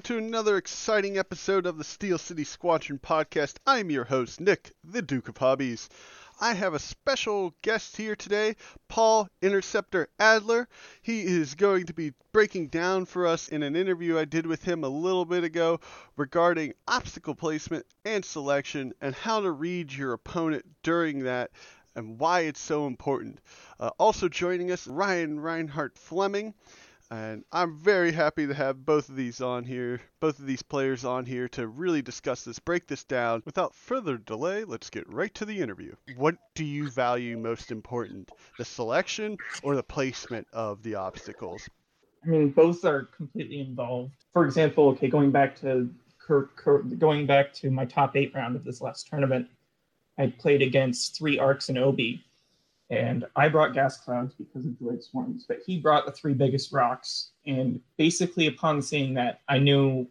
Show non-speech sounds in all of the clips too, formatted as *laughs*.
Everyone, to another exciting episode of the Steel City Squadron podcast. I'm your host, Nick, the Duke of Hobbies. I have a special guest here today, Paul Interceptor Adler. He is going to be breaking down for us in an interview I did with him a little bit ago regarding obstacle placement and selection and how to read your opponent during that and why it's so important. Uh, also joining us, Ryan Reinhardt Fleming. And I'm very happy to have both of these on here, both of these players on here to really discuss this, break this down. Without further delay, let's get right to the interview. What do you value most important, the selection or the placement of the obstacles? I mean, both are completely involved. For example, okay, going back to going back to my top eight round of this last tournament, I played against three arcs and Obi, and I brought gas clouds because of droid swarms, but he brought the three biggest rocks. And basically, upon seeing that, I knew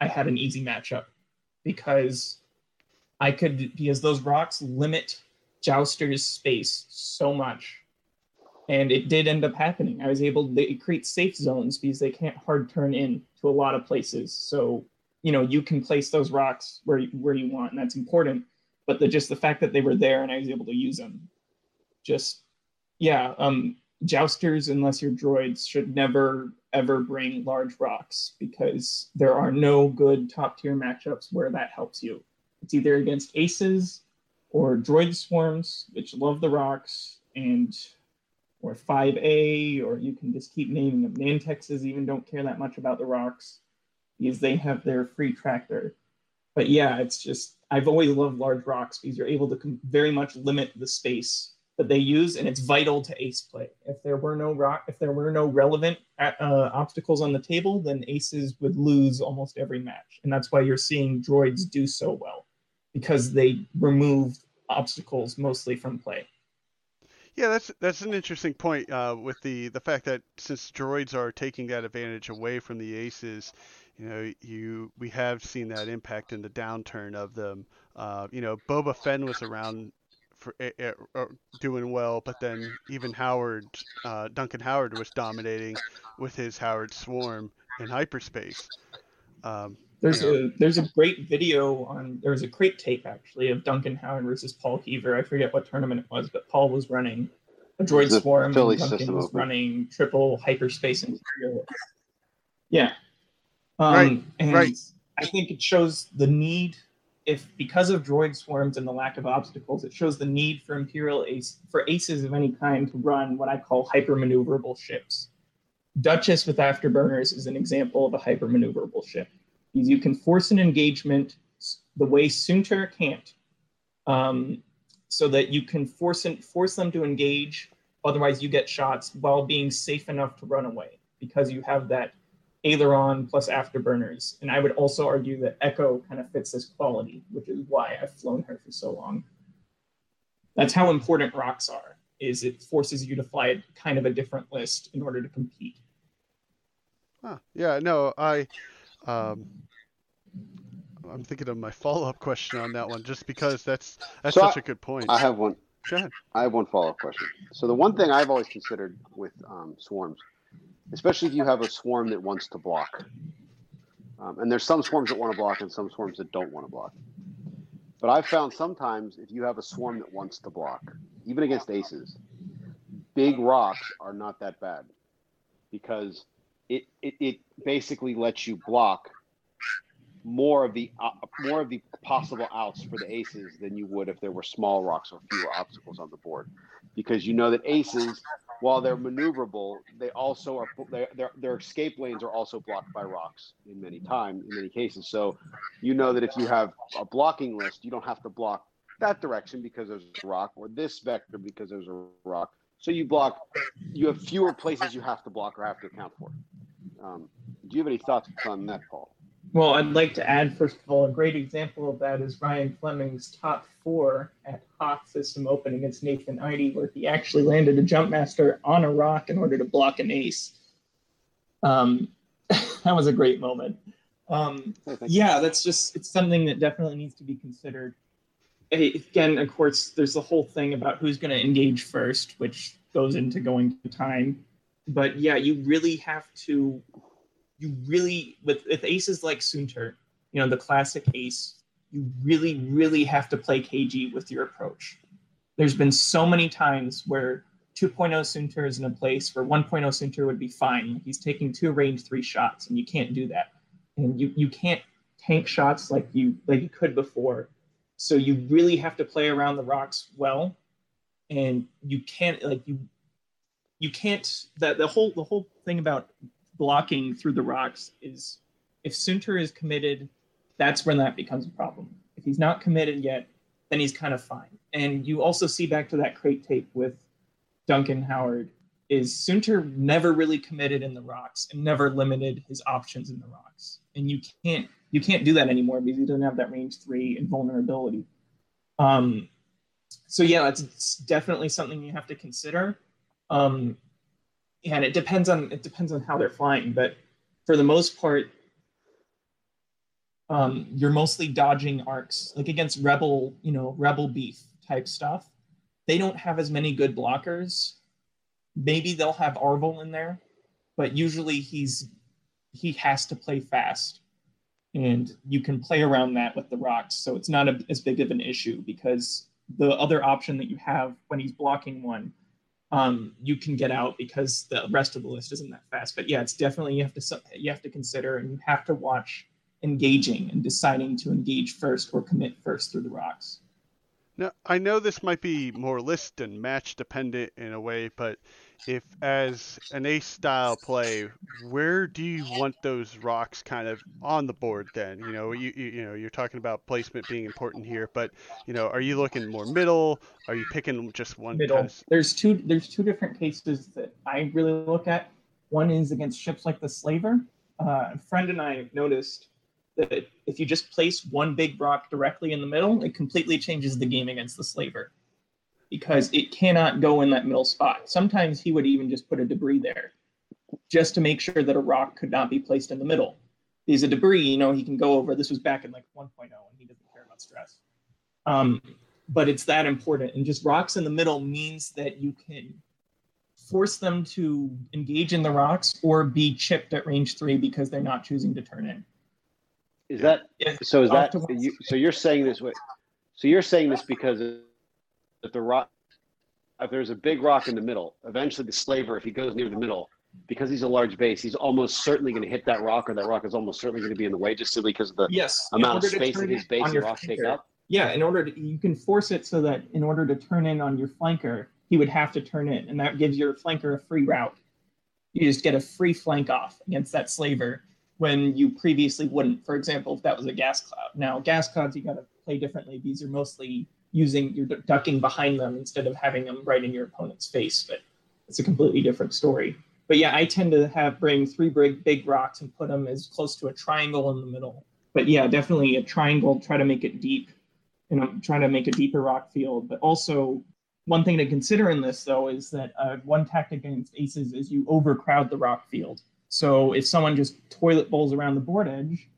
I had an easy matchup because I could, because those rocks limit Jouster's space so much. And it did end up happening. I was able to create safe zones because they can't hard turn in to a lot of places. So, you know, you can place those rocks where, where you want, and that's important. But the, just the fact that they were there and I was able to use them just yeah um jousters unless you're droids should never ever bring large rocks because there are no good top tier matchups where that helps you. It's either against aces or droid swarms which love the rocks and or 5a or you can just keep naming them. Nantexes even don't care that much about the rocks because they have their free tractor. But yeah it's just i've always loved large rocks because you're able to com- very much limit the space that they use, and it's vital to ace play. If there were no rock, if there were no relevant uh, obstacles on the table, then aces would lose almost every match, and that's why you're seeing droids do so well because they remove obstacles mostly from play. Yeah, that's that's an interesting point uh, with the the fact that since droids are taking that advantage away from the aces, you know, you we have seen that impact in the downturn of them. Uh, you know, Boba Fenn was around for uh, doing well, but then even Howard, uh, Duncan Howard was dominating with his Howard Swarm in hyperspace. Um, there's you know. a there's a great video on there's a great tape actually of Duncan Howard versus Paul Heaver. I forget what tournament it was, but Paul was running a droid the swarm Philly and Duncan was open. running triple hyperspace imperial. Yeah. Um, right. And right. I think it shows the need if because of droid swarms and the lack of obstacles, it shows the need for Imperial ace for aces of any kind to run what I call hypermaneuverable ships. Duchess with afterburners is an example of a hypermaneuverable ship. Because you can force an engagement the way Soontir can't, um, so that you can force an, force them to engage. Otherwise, you get shots while being safe enough to run away because you have that aileron plus afterburners. And I would also argue that Echo kind of fits this quality, which is why I've flown her for so long. That's how important rocks are, is it forces you to fly kind of a different list in order to compete. Huh. Yeah, no, I um I'm thinking of my follow-up question on that one just because that's that's so such I, a good point. I have one. Go ahead. I have one follow-up question. So the one thing I've always considered with um, swarms especially if you have a swarm that wants to block. Um, and there's some swarms that want to block and some swarms that don't want to block. But I've found sometimes if you have a swarm that wants to block, even against aces, big rocks are not that bad because it, it, it basically lets you block more of the uh, more of the possible outs for the aces than you would if there were small rocks or fewer obstacles on the board because you know that aces while they're maneuverable, they also are their their escape lanes are also blocked by rocks in many time in many cases. So you know that if you have a blocking list, you don't have to block that direction because there's a rock or this vector because there's a rock. So you block, you have fewer places you have to block or have to account for. Um, do you have any thoughts on that, Paul? Well, I'd like to add, first of all, a great example of that is Ryan Fleming's top four at Hawk System Open against Nathan Eide, where he actually landed a jump master on a rock in order to block an ace. Um, *laughs* that was a great moment. Um, yeah, that's just it's something that definitely needs to be considered. Again, of course, there's the whole thing about who's going to engage first, which goes into going to time. But yeah, you really have to, you really with with aces like Soontir, you know, the classic ace, you really, really have to play KG with your approach. There's been so many times where 2.0 Soontir is in a place where 1.0 Soontir would be fine. He's taking two range three shots, and you can't do that and you you can't tank shots like you like you could before. So you really have to play around the rocks well, and you can't like you you can't that the whole the whole thing about blocking through the rocks is if Soontir is committed, that's when that becomes a problem. If he's not committed yet, then he's kind of fine. And you also see back to that crate tape with Duncan Howard is Soontir never really committed in the rocks and never limited his options in the rocks. And you can't you can't do that anymore because he doesn't have that range three and vulnerability. Um, so yeah, it's, it's definitely something you have to consider. Um, and it depends on it depends on how they're flying, but for the most part, um, you're mostly dodging arcs like against rebel, you know, rebel beef type stuff. They don't have as many good blockers maybe they'll have Arvel in there, but usually he's he has to play fast, and you can play around that with the rocks, so it's not a, as big of an issue because the other option that you have when he's blocking one, um, you can get out because the rest of the list isn't that fast. But yeah, it's definitely you have to you have to consider and you have to watch engaging and deciding to engage first or commit first through the rocks. Now, I know this might be more list and match dependent in a way, but if as an ace style play, where do you want those rocks kind of on the board then? You know, you, you you know, you're talking about placement being important here, but you know, are you looking more middle? Are you picking just one middle. kind of- There's two. There's two different cases that I really look at. One is against ships like the Slaver. Uh, a friend and I noticed that if you just place one big rock directly in the middle, it completely changes the game against the Slaver because it cannot go in that middle spot. Sometimes he would even just put a debris there just to make sure that a rock could not be placed in the middle. Because a debris, you know, he can go over. This was back in like 1.0, and he doesn't care about stress. Um, but it's that important. And just rocks in the middle means that you can force them to engage in the rocks or be chipped at range three because they're not choosing to turn in. Is that If- so? Is that you, so? You're saying this way. So you're saying this because if the rock, if there's a big rock in the middle, eventually the slaver, if he goes near the middle, because he's a large base, he's almost certainly going to hit that rock, or that rock is almost certainly going to be in the way, just simply because of the Yes. amount of space that his base and rocks take up. Yeah, in order to, you can force it so that in order to turn in on your flanker, he would have to turn in, and that gives your flanker a free route. You just get a free flank off against that slaver when you previously wouldn't. For example, if that was a gas cloud. Now, gas clouds you got to play differently. These are mostly using you're ducking behind them instead of having them right in your opponent's face, but it's a completely different story. But yeah, I tend to have bring three big big rocks and put them as close to a triangle in the middle. But yeah, definitely a triangle. Try to make it deep, and I'm trying to make a deeper rock field. But also, one thing to consider in this though is that uh, one tactic against aces is you overcrowd the rock field. So if someone just toilet bowls around the board edge,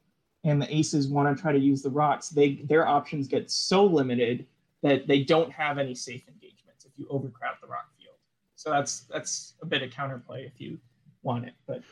and the aces want to try to use the rocks, they their options get so limited that they don't have any safe engagements if you overcrowd the rock field. So that's that's a bit of counterplay if you want it. But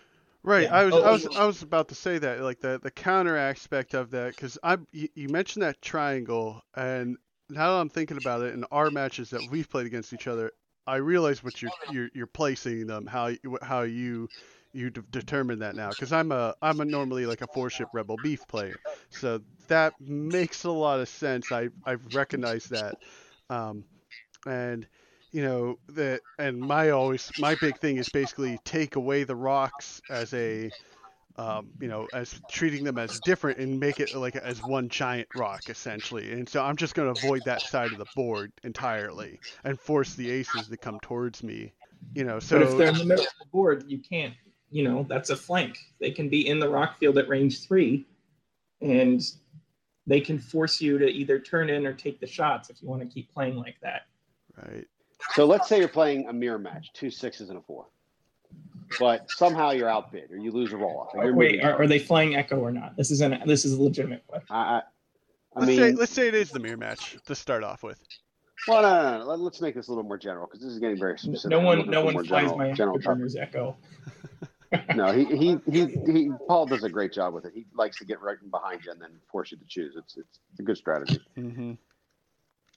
Right. Yeah. I was Oh, I was oh. I was about to say that like the the counter aspect of that because I you, you mentioned that triangle and now that I'm thinking about it in our matches that we've played against each other, I realize what you're you're, you're placing them how you- how you you de- determine that now because I'm a I'm a normally like a four ship rebel beef player. So that makes a lot of sense. I I've recognized that. Um, and you know that and my always my big thing is basically take away the rocks as a um, you know as treating them as different and make it like as one giant rock essentially. And so i'm just going to avoid that side of the board entirely and force the aces to come towards me you know so but if they're in the middle of the board, you can't. You know, that's a flank. They can be in the rock field at range three, and they can force you to either turn in or take the shots if you want to keep playing like that. Right. So let's say you're playing a mirror match, two sixes and a four, but somehow you're outbid or you lose a roll off. and you're Wait, are, are they flying Echo or not? This is an this is a legitimate question. I, I, I Let's mean, say let's say it is the mirror match to start off with. well, no, no, no, no. Let, us make this a little more general because this is getting very specific. No I'm one no one flies general- my general Echo. *laughs* No, he, he he he Paul does a great job with it. He likes to get right behind you and then force you to choose. It's it's a good strategy. Mm-hmm.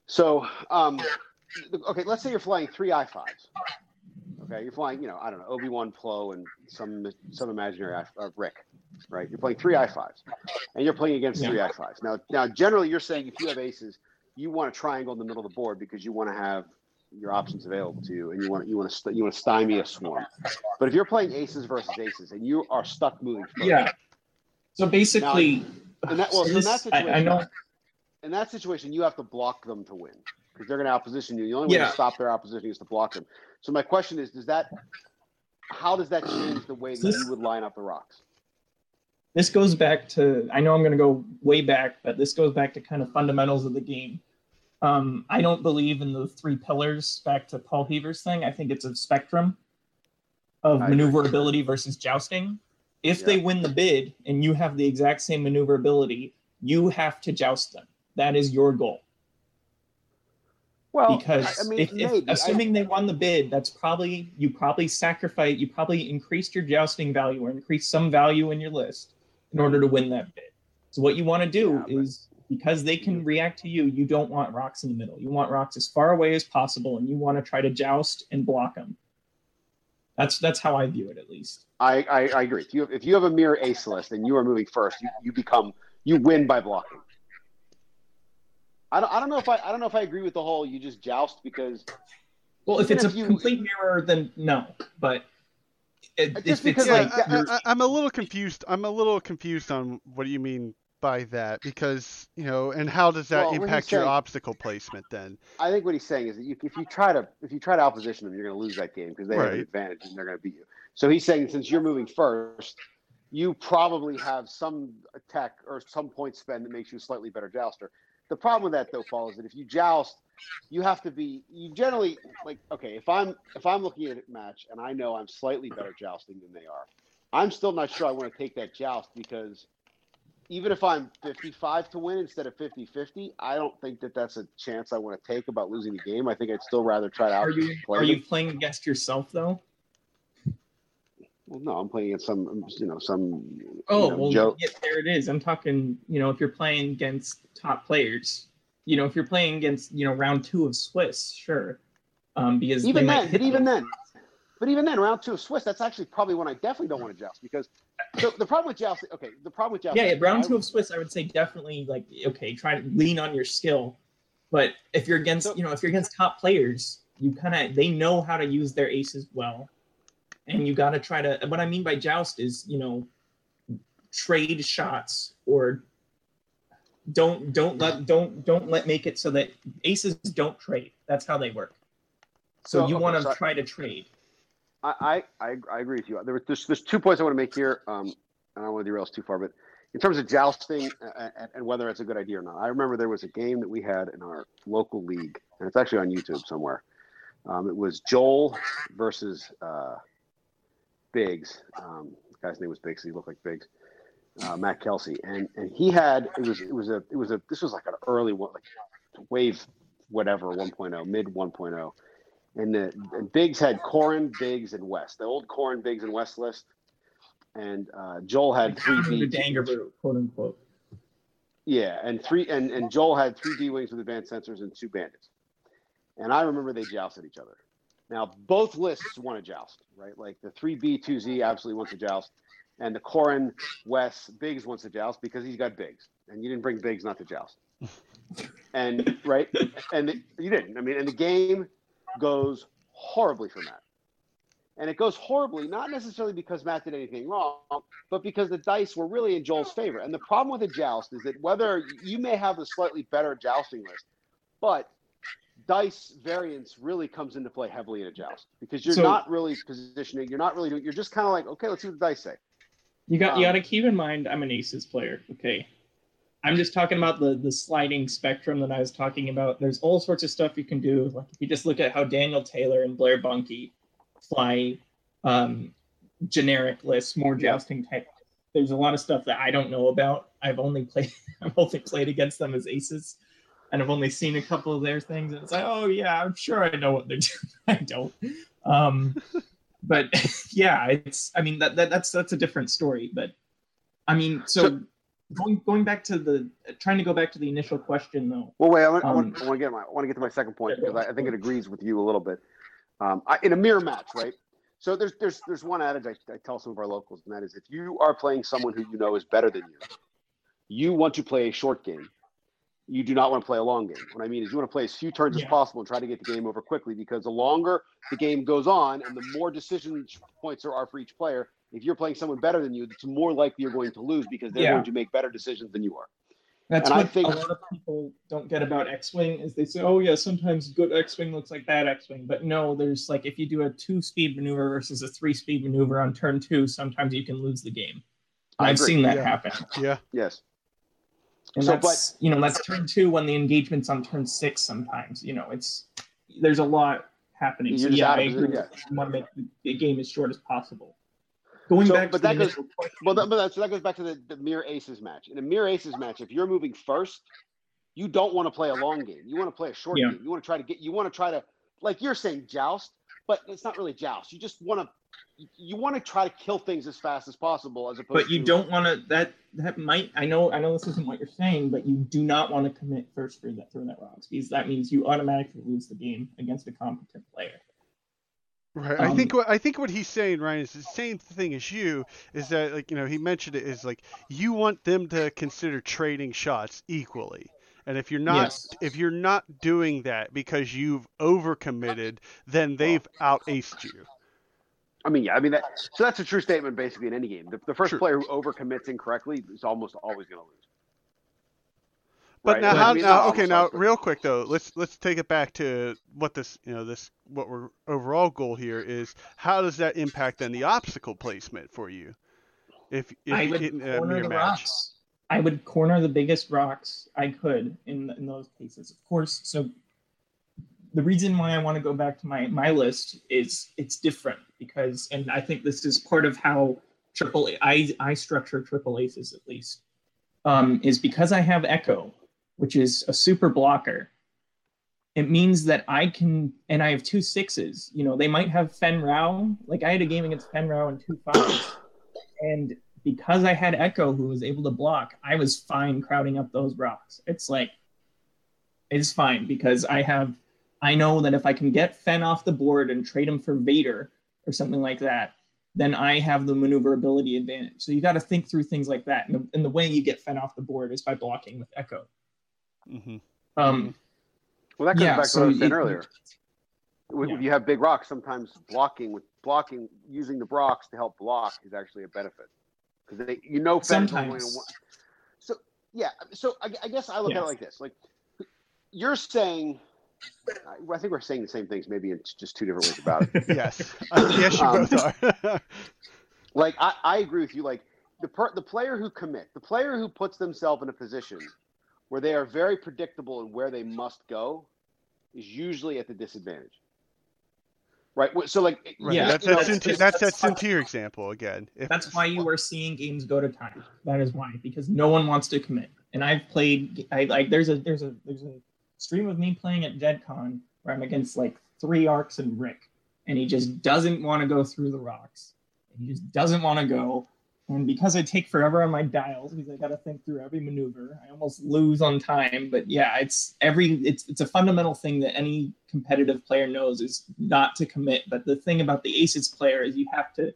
So, um, okay, let's say you're flying three I fives. Okay, you're flying, you know, I don't know, Obi Wan Plo and some some imaginary I, uh, Rick, right? You're playing three I fives, and you're playing against Yeah. three I fives. Now, now, generally, you're saying if you have aces, you want a triangle in the middle of the board because you want to have your options available to you, and you want you want to st- you want to stymie a swarm. But if you're playing aces versus aces, and you are stuck moving Yeah. So basically, in that well, so in that situation, I know in that situation, you have to block them to win because they're going to outposition you. The only way Yeah. to stop their opposition is to block them. So my question is, does that, how does that change the way that This- you would line up the rocks? this goes back to I know I'm going to go way back, but this goes back to kind of fundamentals of the game. Um, I don't believe in the three pillars. Back to Paul Heaver's thing, I think it's a spectrum of I agree. maneuverability versus jousting. If they win the bid and you have the exact same maneuverability, you have to joust them. That is your goal. Well, because I, mean, if, if assuming they won the bid, that's probably you probably sacrifice you probably increased your jousting value or increased some value in your list in order to win that bid. So what you want to do Yeah, is because they can react to you, you don't want rocks in the middle. You want rocks as far away as possible, and you want to try to joust and block them. That's that's how I view it, at least. I, I, I agree. If you have, if you have a mirror ace list and you are moving first, you, you become you win by blocking. I don't, I don't know if I I don't know if I agree with the whole you just joust because Well, if Even it's a you- complete mirror, then no. But it, Just if because, Yeah, like like, I, I, I'm a little confused. I'm a little confused on what do you mean by that because you know, and how does that Well, impact your saying- obstacle placement then? I think what he's saying is that you, if you try to if you try to opposition them, you're going to lose that game because they have an advantage and they're going to beat you. So he's saying since you're moving first, you probably have some attack or some point spend that makes you a slightly better jouster. The problem with that though, Paul, is that if you joust, you have to be you generally like okay, if I'm if I'm looking at a match and I know I'm slightly better jousting than they are, I'm still not sure I want to take that joust because even if I'm 55 to win instead of 50 50, I don't think that that's a chance I want to take about losing the game. I think I'd still rather try to are you are you playing against yourself though? Well, no, I'm playing against some, you know, some. Oh you know, well, Joe. yeah, there it is. I'm talking. You know, if you're playing against top players, you know, if you're playing against you know round two of Swiss, sure, um, because Even then, but even you. then, but even then, round two of Swiss, that's actually probably one I definitely don't want to joust because the, the problem with jousting. Okay, the problem with jousting. yeah, yeah, two of Swiss, I would say definitely like okay, try to lean on your skill, but if you're against So- you know if you're against top players, you kind of they know how to use their aces well, and you got to try to. What I mean by joust is you know trade shots or don't don't let don't don't let make it so that aces don't trade. That's how they work. So, So, you okay, want to so try to trade. I, I, I, agree with you. There, were- there's, there's two points I want to make here. Um, I don't want to derail us too far, but in terms of jousting uh, and, and whether it's a good idea or not, I remember there was a game that we had in our local league, and it's actually on YouTube somewhere. Um, it was Joel versus uh, Biggs. Um, the guy's name was Biggs. He looked like Biggs. Uh, Matt Kelsey, and and he had it was it was a it was a this was like an early one like wave whatever 1.0 mid 1.0 and the and Biggs had Corran, Biggs, and West. The old Corran, Biggs, and West list. And uh, Joel had three the B. Dangerboot, quote unquote. Yeah, and three and, and Joel had three D wings with advanced sensors and two bandits. And I remember they jousted each other. Now both lists want to joust, right? Like the three B two Z absolutely wants to joust, and the Corran West Biggs wants to joust because he's got Biggs, and you didn't bring Biggs not to joust. and right, and the, you didn't. I mean, in the game goes horribly for Matt. And it goes horribly, not necessarily because Matt did anything wrong, but because the dice were really in Joel's favor. And the problem with a joust is that whether you may have a slightly better jousting list, but dice variance really comes into play heavily in a joust because you're So- not really positioning, you're not really doing, you're just kind of like, okay, let's see what the dice say. You got Um, you got to keep in mind I'm an aces player. Okay, I'm just talking about the the sliding spectrum that I was talking about. There's all sorts of stuff you can do. Like if you just look at how Daniel Taylor and Blair Bunky fly um, generic lists, more jousting type. There's a lot of stuff that I don't know about. I've only played *laughs* I've only played against them as aces, and I've only seen a couple of their things. And it's like, oh yeah, I'm sure I know what they're *laughs* doing. I don't. Um, *laughs* but yeah, it's. I mean that, that that's that's a different story. But I mean, so, So- going going back to the trying to go back to the initial question though. Well, wait. I want, I Um, want, I want to get my, I want to get to my second point Yeah, because I, I think it agrees with you a little bit. Um, I, in a mirror match, right? So there's there's there's one adage I, I tell some of our locals, and that is if you are playing someone who you know is better than you, you want to play a short game. You do not want to play a long game. What I mean is you want to play as few turns as possible and try to get the game over quickly because the longer the game goes on and the more decision points there are for each player, if you're playing someone better than you, it's more likely you're going to lose because they're Yeah. going to make better decisions than you are. That's And I what think- a lot of people don't get about X-wing is they say, "Oh yeah, sometimes good X-wing looks like bad X-wing," but no, there's like if you do a two-speed maneuver versus a three-speed maneuver on turn two, sometimes you can lose the game. I I've seen that Yeah. happen, Yeah. Yes. and So, that's you know that's turn two when the engagement's on turn six. Sometimes you know it's there's a lot happening. You're So just yeah, I agree. position, with- You want to make the- the game as short as possible. Going So, back but to the that goes- Well, that, but that, so that goes back to the, the mirror aces match. In a mirror aces match, if you're moving first, you don't want to play a long game. You want to play a short Yeah. game. You want to try to get. You want to try to, like you're saying, joust, but it's not really joust. You just want to. You want to try to kill things as fast as possible, as opposed. but you to, don't want to that that might i know i know this isn't what you're saying but you do not want to commit first through that through that rocks because that means you automatically lose the game against a competent player Right. I Um, think what I think what he's saying, Ryan, is the same thing as you. Is that like you know he mentioned it is like you want them to consider trading shots equally, and if you're not Yes. if you're not doing that because you've overcommitted, then they've out aced you. I mean, yeah. I mean that. So that's a true statement, basically, in any game. The, the first Sure. player who overcommits incorrectly is almost always going to lose. But Right? now, how, now, okay, now, real quick though, let's let's take it back to what this, you know, this what we're overall goal here is. How does that impact then the obstacle placement for you? If if i you would in a corner the match, rocks i would corner the biggest rocks i could in in those cases of course so the reason why i want to go back to my my list is it's different because and i think this is part of how triple i i structure triple aces at least um, is because i have echo which is a super blocker it means that i can and i have two sixes you know they might have Fenn Rau like i had a game against Fenn Rau and two fives and because I had Echo who was able to block, I was fine crowding up those rocks. It's like it's fine because I have I know that if I can get Fenn off the board and trade him for Vader or something like that, then I have the maneuverability advantage. So you got to think through things like that. And the, and the way you get Fenn off the board is by blocking with Echo. Hmm Um, Well, that comes yeah, back to so what I was saying it- earlier. When Yeah. you have big rocks, sometimes blocking with blocking using the rocks to help block is actually a benefit because they you know Fenn's only going Sometimes. So yeah, so I, I guess I look at it like this: like you're saying, I, I think we're saying the same things, maybe in just two different ways about it. *laughs* yes, Uh, *laughs* yes, you Um, both are. *laughs* like I, I agree with you. Like the per, the player who commit, the player who puts themselves in a position where they are very predictable in where they must go, is usually at the disadvantage. Right. So like Right, Yeah, that's you know, that that's- Soontir, that's- that's that that's- example again. If, That's why you are seeing games go to time. That is why, because no one wants to commit. And I've played. I like. There's a there's a there's a stream of me playing at JedCon where I'm against like three arcs and Rick, and he just doesn't want to go through the rocks. He just doesn't want to go. And because I take forever on my dials, because I got to think through every maneuver, I almost lose on time. But yeah, it's every it's it's a fundamental thing that any competitive player knows is not to commit. But the thing about the aces player is you have to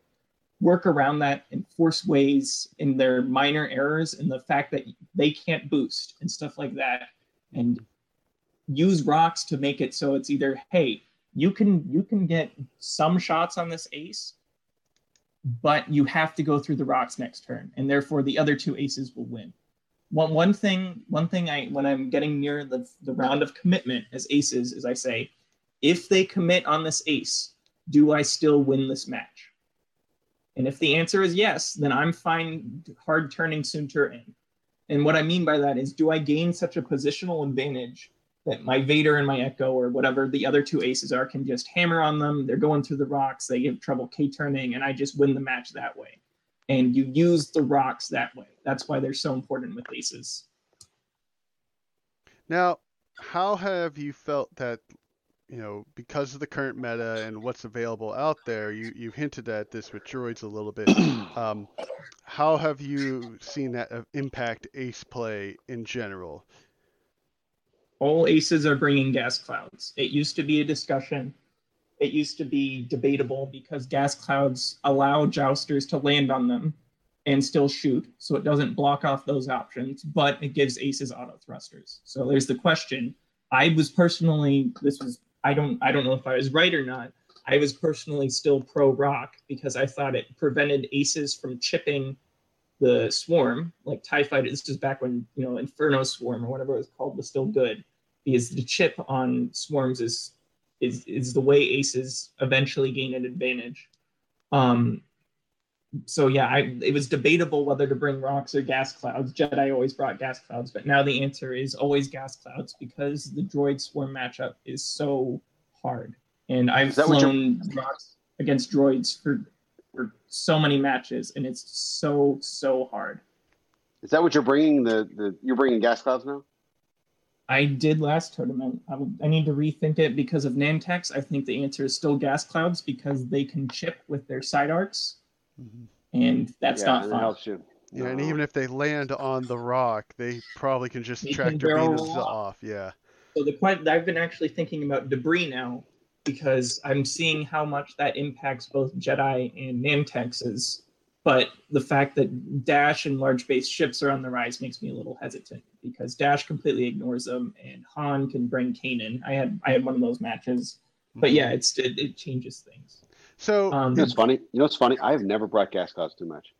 work around that and force ways in their minor errors and the fact that they can't boost and stuff like that and use rocks to make it so it's either hey you can you can get some shots on this ace but you have to go through the rocks next turn and therefore the other two aces will win one one thing one thing i when i'm getting near the the round of commitment as aces is i say if they commit on this ace do i still win this match and if the answer is yes, then I'm fine hard turning Soontir in. And what I mean by that is, do I gain such a positional advantage that my Vader and my Echo or whatever the other two aces are can just hammer on them? They're going through the rocks, they have trouble K turning, and I just win the match that way. And you use the rocks that way. That's why they're so important with aces. Now, how have you felt that, you know, because of the current meta and what's available out there, you, you hinted at this with droids a little bit. *clears throat* Um, how have you seen that uh, impact ace play in general? All aces are bringing gas clouds. It used to be a discussion. It used to be debatable because gas clouds allow jousters to land on them and still shoot, so it doesn't block off those options, but it gives aces auto thrusters. So there's the question. I was personally this was I don't I don't know if I was right or not. I was personally still pro rock because I thought it prevented aces from chipping the swarm, like TIE Fighter. This is back when, you know, Inferno Swarm or whatever it was called was still good. Because the chip on swarms is is is the way aces eventually gain an advantage. Um so yeah, I it was debatable whether to bring rocks or gas clouds. Jedi always brought gas clouds, but now the answer is always gas clouds because the droid swarm matchup is so hard. And I've Is that flown rocks against droids for so many matches, and it's so so hard. Is that what you're bringing? The, the you're bringing gas clouds now? I did last tournament. I, would, I need to rethink it because of Nantex. I think the answer is still gas clouds because they can chip with their side arcs, mm-hmm. and that's yeah, not and it fun. helps you. Yeah, and even if they land on the rock, they probably can just They track can barrel off. off. Yeah. So the que- I've been actually thinking about debris now because I'm seeing how much that impacts both Jedi and Nantexes. But the fact that Dash and large base ships are on the rise makes me a little hesitant because Dash completely ignores them, and Han can bring Kanan. I had I had one of those matches, but yeah, it's it, it changes things. So Um, You know what's funny? You know what's funny? I have never brought gas clouds too much.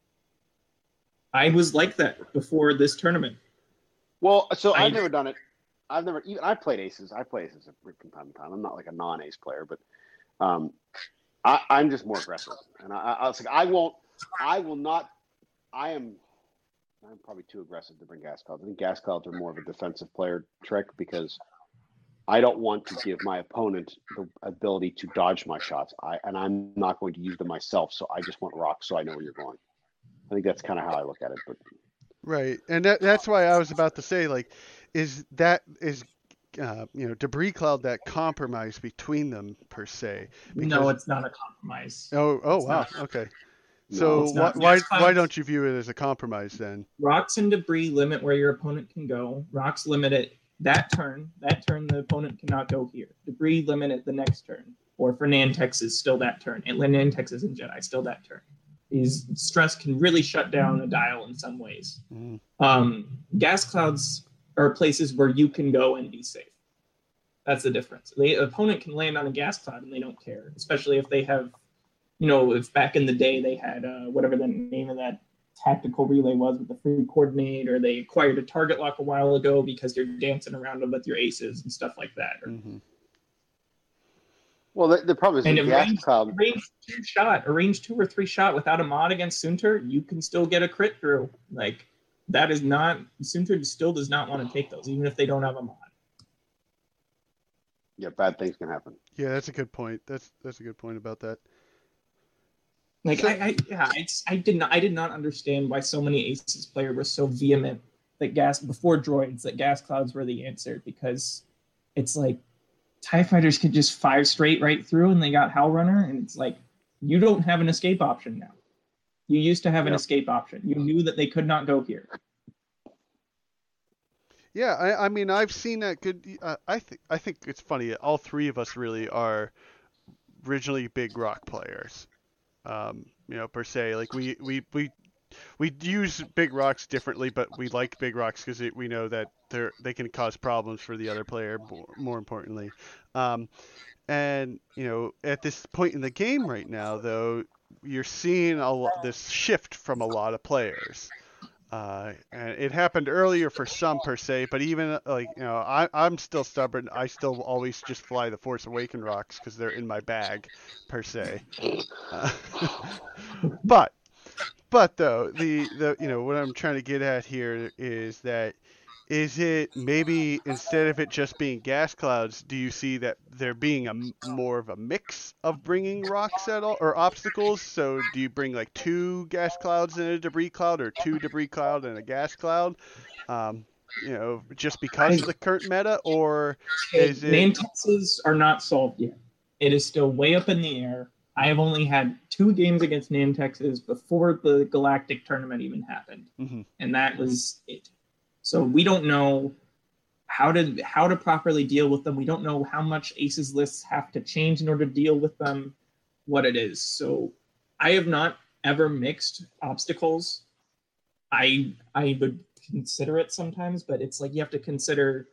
I was like that before this tournament. Well, so I- I've never done it. I've never even I played aces. I play aces from time to time. I'm not like a non-ace player, but um, I, I'm just more aggressive. And I, I, I was like, I won't. I will not. I am. I'm probably too aggressive to bring gas clouds. I think gas clouds are more of a defensive player trick because I don't want to give my opponent the ability to dodge my shots. I and I'm not going to use them myself. So I just want rocks so I know where you're going. I think that's kind of how I look at it. But Right, and that, that's why I was about to say, like, is that is, uh, you know, debris cloud that compromise between them per se? no, Because- it's not a compromise. Oh, oh, It's wow, not. okay. So it's why why, why don't you view it as a compromise then? Rocks and debris limit where your opponent can go. Rocks limit it that turn. That turn, the opponent cannot go here. Debris limit it the next turn. Or for Nantex is still that turn. And Nantex is in Jedi, still that turn. These stress can really shut down a dial in some ways. Mhm. Um, gas clouds are places where you can go and be safe. That's the difference. The opponent can land on a gas cloud and they don't care, especially if they have, you know, if back in the day they had uh, whatever the name of that tactical relay was with the free coordinate, or they acquired a target lock a while ago because you're dancing around them with your aces and stuff like that. Or Mhm. well, the, the problem is And the gas range- cloud. a range two shot, a range two or three shot without a mod against Soontir, you can still get a crit through. Like that is not Soontir still does not want to take those, even if they don't have a mod. Yeah, bad things can happen. Yeah, that's a good point. That's that's a good point about that. Like So- I, I yeah, it's I did not I did not understand why so many Aces player were so vehement that gas before droids that gas clouds were the answer because it's like TIE fighters could just fire straight right through and they got Howlrunner and it's like you don't have an escape option now. You used to have an escape option. You knew that they could not go here. Yeah, I, I mean, I've seen that good. Uh, I think I think it's funny. All three of us really are originally big rock players. Um, you know, per se, like we we we we use big rocks differently, but we like big rocks because we know that they're they can cause problems for the other player. More, more importantly, um, and you know, at this point in the game right now, though, you're seeing a this shift from a lot of players. Uh, and it happened earlier for some per se, but even uh, like you know, I, I'm still stubborn. I still always just fly the Force Awaken rocks because they're in my bag, per se. Uh, *laughs* but but though the the you know what I'm trying to get at here is that is it maybe instead of it just being gas clouds, do you see that there being a more of a mix of bringing rocks at all or obstacles? So do you bring like two gas clouds and a debris cloud, or two debris cloud and a gas cloud? Um, you know, just because of the current meta, or is it? Name are not solved yet. It is still way up in the air. I have only had two games against Nantexes before the Galactic tournament even happened, Mhm. and that was it. So we don't know how to how to properly deal with them. We don't know how much Aces lists have to change in order to deal with them. What it is. So I have not ever mixed obstacles. I I would consider it sometimes, but it's like you have to consider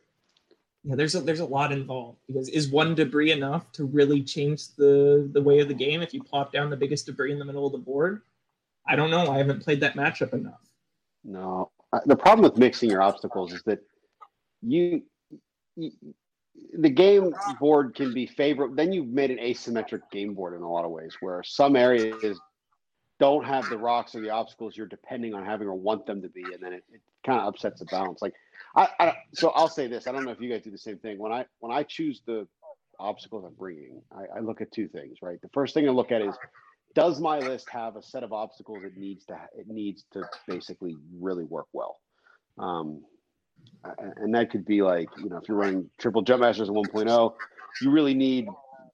yeah, there's a there's a lot involved because is one debris enough to really change the the way of the game if you plop down the biggest debris in the middle of the board? I don't know. I haven't played that matchup enough. No, the problem with mixing your obstacles is that you, you the game board can be favorable. Then you've made an asymmetric game board in a lot of ways, where some areas don't have the rocks or the obstacles you're depending on having or want them to be, and then it, it kind of upsets the balance. Like, I, I so I'll say this: I don't know if you guys do the same thing. When I when I choose the obstacles I'm bringing, I, I look at two things. Right, the first thing I look at is does my list have a set of obstacles it needs to it needs to basically really work well? Um, and that could be like you know if you're running triple jump masters at 1.0 you really need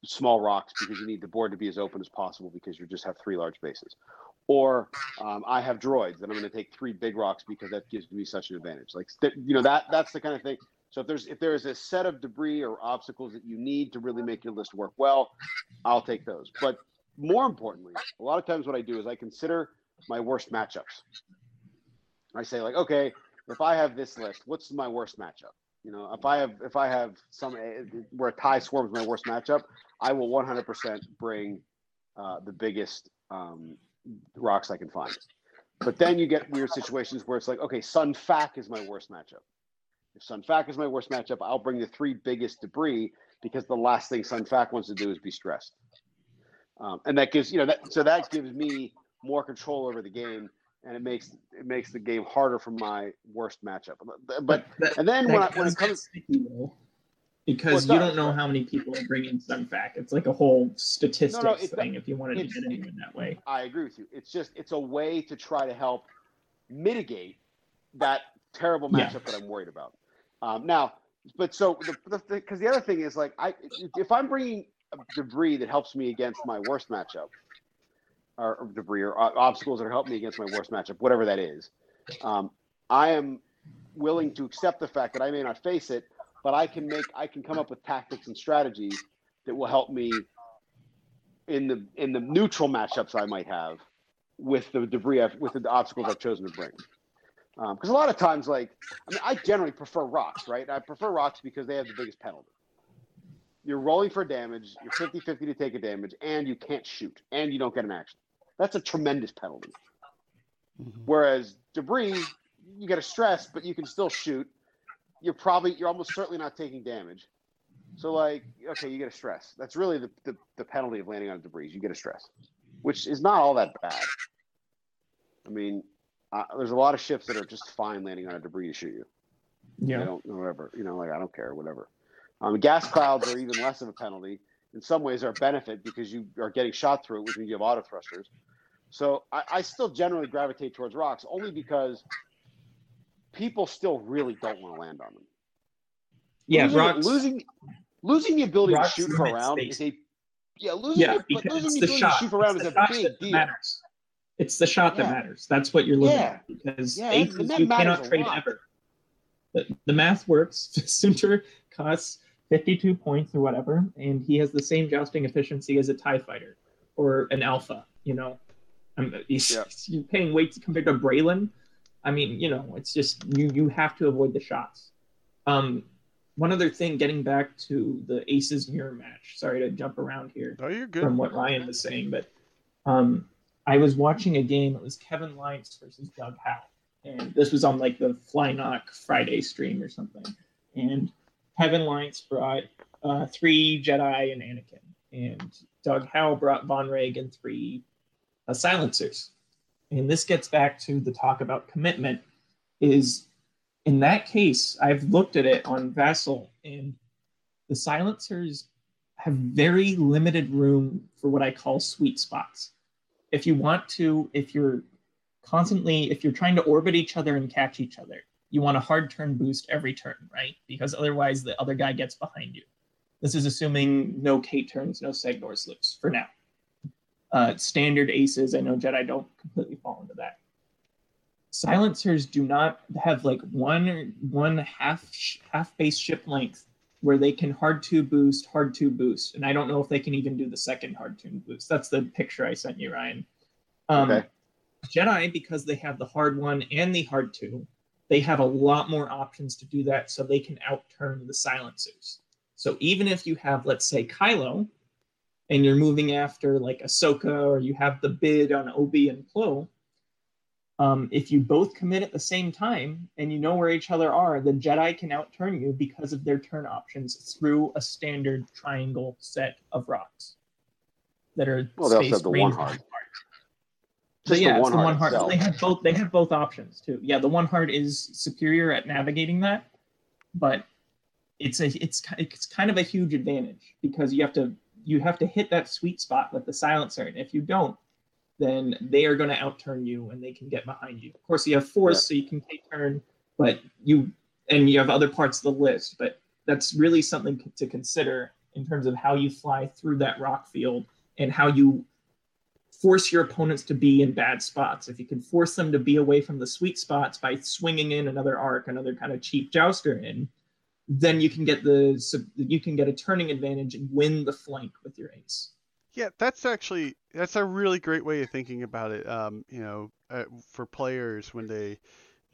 small rocks because you need the board to be as open as possible because you just have three large bases. Or um, i have droids and i'm going to take three big rocks because that gives me such an advantage. Like you know that that's the kind of thing. So if there's if there is a set of debris or obstacles that you need to really make your list work well i'll take those. But more importantly, a lot of times what I do is I consider my worst matchups. I say like, okay, if I have this list, what's my worst matchup? You know, if I have if I have some eh, where a tie swarm is my worst matchup, I will 100% bring uh, the biggest um, rocks I can find. But then you get weird situations where it's like, okay, Sun Fac is my worst matchup. If Sun Fac is my worst matchup, I'll bring the three biggest debris because the last thing Sun Fac wants to do is be stressed um, and that gives you know that so that gives me more control over the game and it makes it makes the game harder for my worst matchup but, but and then when, I, when it comes sticky, though, because Well, you don't know how many people are bringing Sun Fac. It's like a whole statistics it- thing if you wanted to get it that way. i agree with you it's just it's a way to try to help mitigate that terrible Yeah. matchup that i'm worried about um, now but so the because the, the other thing is like i if i'm bringing debris that helps me against my worst matchup. Or, debris or o- obstacles that help me against my worst matchup whatever that is. Um, i am willing to accept the fact that i may not face it but i can make i can come up with tactics and strategies that will help me in the in the neutral matchups i might have with the debris I've, with the obstacles i've chosen to bring. Because a lot of times like i mean i generally prefer rocks right? I prefer rocks because they have the biggest penalty you're rolling for damage you're 50-50 to take a damage and you can't shoot and you don't get an action that's a tremendous penalty Mhm. whereas debris you get a stress but you can still shoot you're probably you're almost certainly not taking damage so like okay you get a stress that's really the, the, the penalty of landing on a debris you get a stress which is not all that bad i mean uh, there's a lot of ships that are just fine landing on a debris to shoot you I Yeah. don't whatever. You know, like I don't care, whatever. Um, gas clouds are even less of a penalty. In some ways, are a benefit because you are getting shot through it, which means you have auto thrusters. So I, I still generally gravitate towards rocks only because people still really don't want to land on them. Yeah, losing, rocks. losing losing the ability to shoot for a round space. is a yeah losing yeah, the, losing it's the ability shot. to shoot for a round It's is a big that deal. matters. It's the shot that Yeah. matters. That's what you're looking Yeah. at because Yeah, aces and that you cannot trade ever. The, the math works. *laughs* Soontir costs 52 points or whatever, and he has the same jousting efficiency as a TIE fighter or an alpha, you know. Um, he's, Yeah. You're paying weights compared to Braylon. I mean, you know, it's just you you have to avoid the shots. Um, one other thing, getting back to the Aces mirror match. Sorry to jump around here Oh, you're good. from what Ryan was saying, but um, I was watching a game. It was Kevin Lights versus Doug Howe, and this was on like the Fly Knock Friday stream or something. And Kevin Lights brought uh, three Jedi and Anakin, and Doug Howe brought Vonreg and three uh, silencers. and this gets back to the talk about commitment, is in that case, I've looked at it on Vassal, and the silencers have very limited room for what I call sweet spots. If you want to, if you're constantly, if you're trying to orbit each other and catch each other, you want a hard turn boost every turn, right? Because otherwise the other guy gets behind you. This is assuming no K turns, no Segnor's loops for now. Uh, standard aces, I know Jedi don't completely fall into that. Silencers do not have like one one half half base ship length where they can hard to boost, hard to boost, and I don't know if they can even do the second hard to boost. That's the picture I sent you, Ryan. Um, Okay. Jedi, because they have the hard one and the hard two, they have a lot more options to do that, so they can outturn the silencers. So even if you have, let's say, Kylo, and you're moving after like Ahsoka, or you have the bid on Obi and Plo, um, if you both commit at the same time and you know where each other are, the Jedi can outturn you because of their turn options through a standard triangle set of rocks that are Well, they also spaced have the one hard. So yeah, the it's one the heart one heart. itself. They have both. They have both options too. Yeah, the one heart is superior at navigating that, but it's a it's it's kind of a huge advantage because you have to you have to hit that sweet spot with the silencer, and if you don't, then they are going to outturn you and they can get behind you. Of course, you have force, so you can take turn, but you and you have other parts of the list, but that's really something to consider in terms of how you fly through that rock field and how you force your opponents to be in bad spots. If you can force them to be away from the sweet spots by swinging in another arc, another kind of cheap jouster in, then you can get the you can get a turning advantage and win the flank with your ace. Yeah, that's actually that's a really great way of thinking about it. Um, you know, uh, for players when they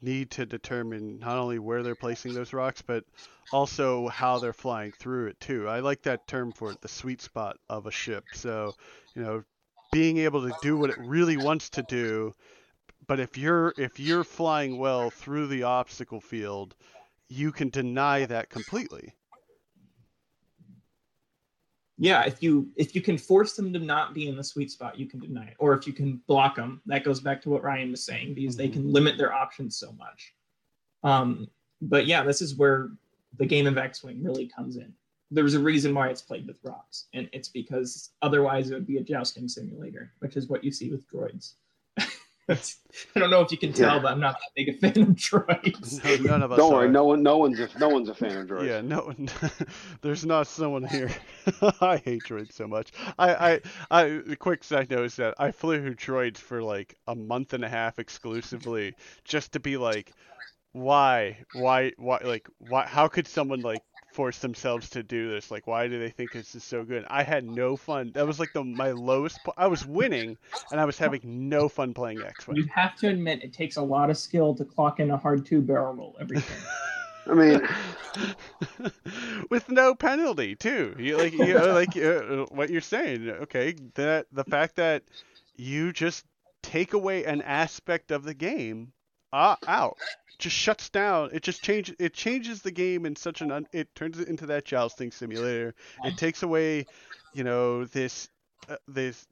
need to determine not only where they're placing those rocks, but also how they're flying through it too. I like that term for it, the sweet spot of a ship. So, you know, being able to do what it really wants to do, but if you're if you're flying well through the obstacle field, you can deny that completely. Yeah, if you if you can force them to not be in the sweet spot, you can deny it. Or if you can block them, that goes back to what Ryan was saying because they can limit their options so much. Um, but yeah, this is where the game of X-wing really comes in. There's a reason why it's played with rocks, and it's because otherwise it would be a jousting simulator, which is what you see with droids. *laughs* I don't know if you can tell, Yeah. but I'm not that big a fan of droids. No, none of us Don't worry, are. no one, no one's, a, no one's a fan of droids. Yeah, no, *laughs* there's not someone here. *laughs* I hate droids so much. I, I, I. The quick side note is that I flew droids for like a month and a half exclusively just to be like, why, why, why, like, why, how could someone like force themselves to do this? Like, why do they think this is so good? I had no fun. That was like the my lowest. po- I was winning, and I was having no fun playing X-wing. You have to admit it takes a lot of skill to clock in a hard two barrel roll every turn. *laughs* I mean, *laughs* with no penalty too. You like you know, like uh, what you're saying. Okay, that the fact that you just take away an aspect of the game uh, out just shuts down. It just changes. It changes the game in such an. Un, it turns it into that jousting simulator. It takes away, you know, this uh, this.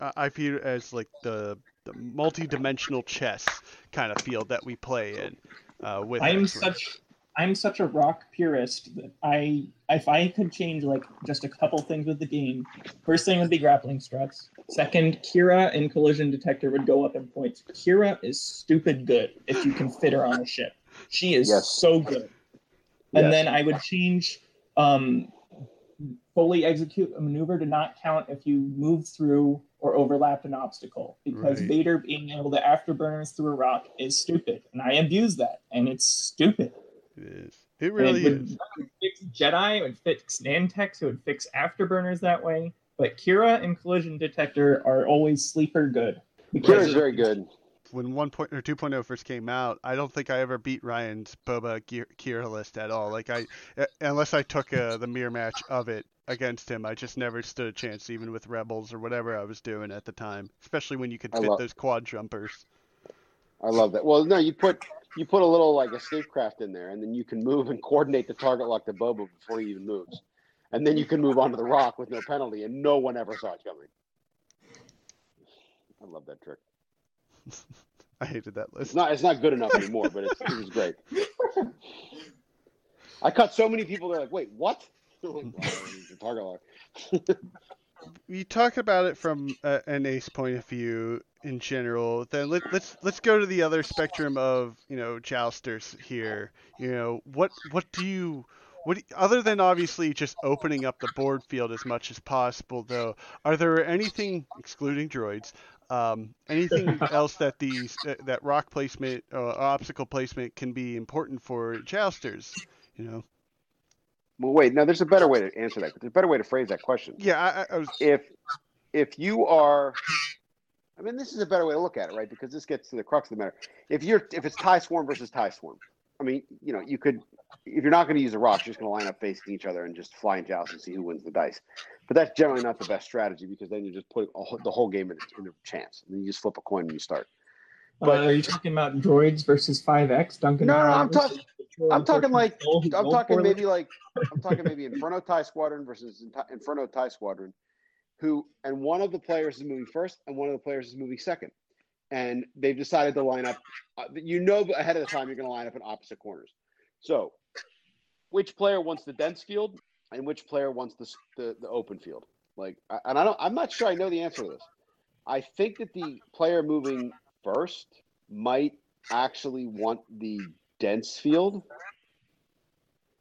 I I view it as like the the multi-dimensional chess kind of field that we play in. Uh, with I'm such I'm such a rock purist that I if I could change like just a couple things with the game, first thing would be grappling struts. Second, Qi'ra and collision detector would go up in points. Qi'ra is stupid good if you can fit her on a ship. She is Yes. so good. And Yes. then I would change um, fully execute a maneuver to not count if you move through or overlapped an obstacle because Right. Vader being able to afterburners through a rock is stupid, and I abuse that, and it's stupid. It is. It really it would, is. fix Jedi, it would fix Nantex, it would fix afterburners that way. But Qi'ra and collision detector are always sleeper good. Qi'ra is very good. When 1. Point, or 2.0 first came out, I don't think I ever beat Ryan's Boba Gear, Qi'ra list at all. Like I, uh, unless I took uh, the mirror match of it against him, I just never stood a chance, even with Rebels or whatever I was doing at the time. Especially when you could fit love- those quad jumpers. I love that. Well, no, you put you put a little like escape craft in there, and then you can move and coordinate the target lock to Boba before he even moves, and then you can move onto the rock with no penalty, and no one ever saw it coming. I love that trick. *laughs* I hated that list. It's not it's not good enough anymore, but it's, it was great. I cut so many people. They're like, "Wait, what?" *laughs* I'm like, "Well, it's a target lock." *laughs* You talk about it from uh, an ace point of view in general. Then let, let's let's go to the other spectrum of you know jousters here. You know what what do you what other than obviously just opening up the board field as much as possible though? Are there anything excluding droids? Um, anything *laughs* else that these uh, that rock placement uh, obstacle placement can be important for jousters? You know. Well, wait. No, there's a better way to answer that. There's a better way to phrase that question. Yeah, I, I- was if if you are mean this is a better way to look at it, right? Because this gets to the crux of the matter. If you're if it's tie swarm versus tie swarm, I mean, you know, you could if you're not going to use a rock, you're just going to line up facing each other and just fly and joust and see who wins the dice. But that's generally not the best strategy because then you just put whole, the whole game in, in a chance. And then you just flip a coin and you start. But are you talking about droids versus 5X? Duncan? No, no, I'm talk- versus Patrol I'm talking like I'm talking maybe like I'm talking maybe Inferno Tie Squadron versus Inferno Tie Squadron, who and one of the players is moving first and one of the players is moving second, and they've decided to line up. Uh, you know ahead of the time you're going to line up in opposite corners. So, which player wants the dense field and which player wants the the, the open field? Like, and I don't. I'm not sure I know the answer to this. I think that the player moving first might actually want the dense field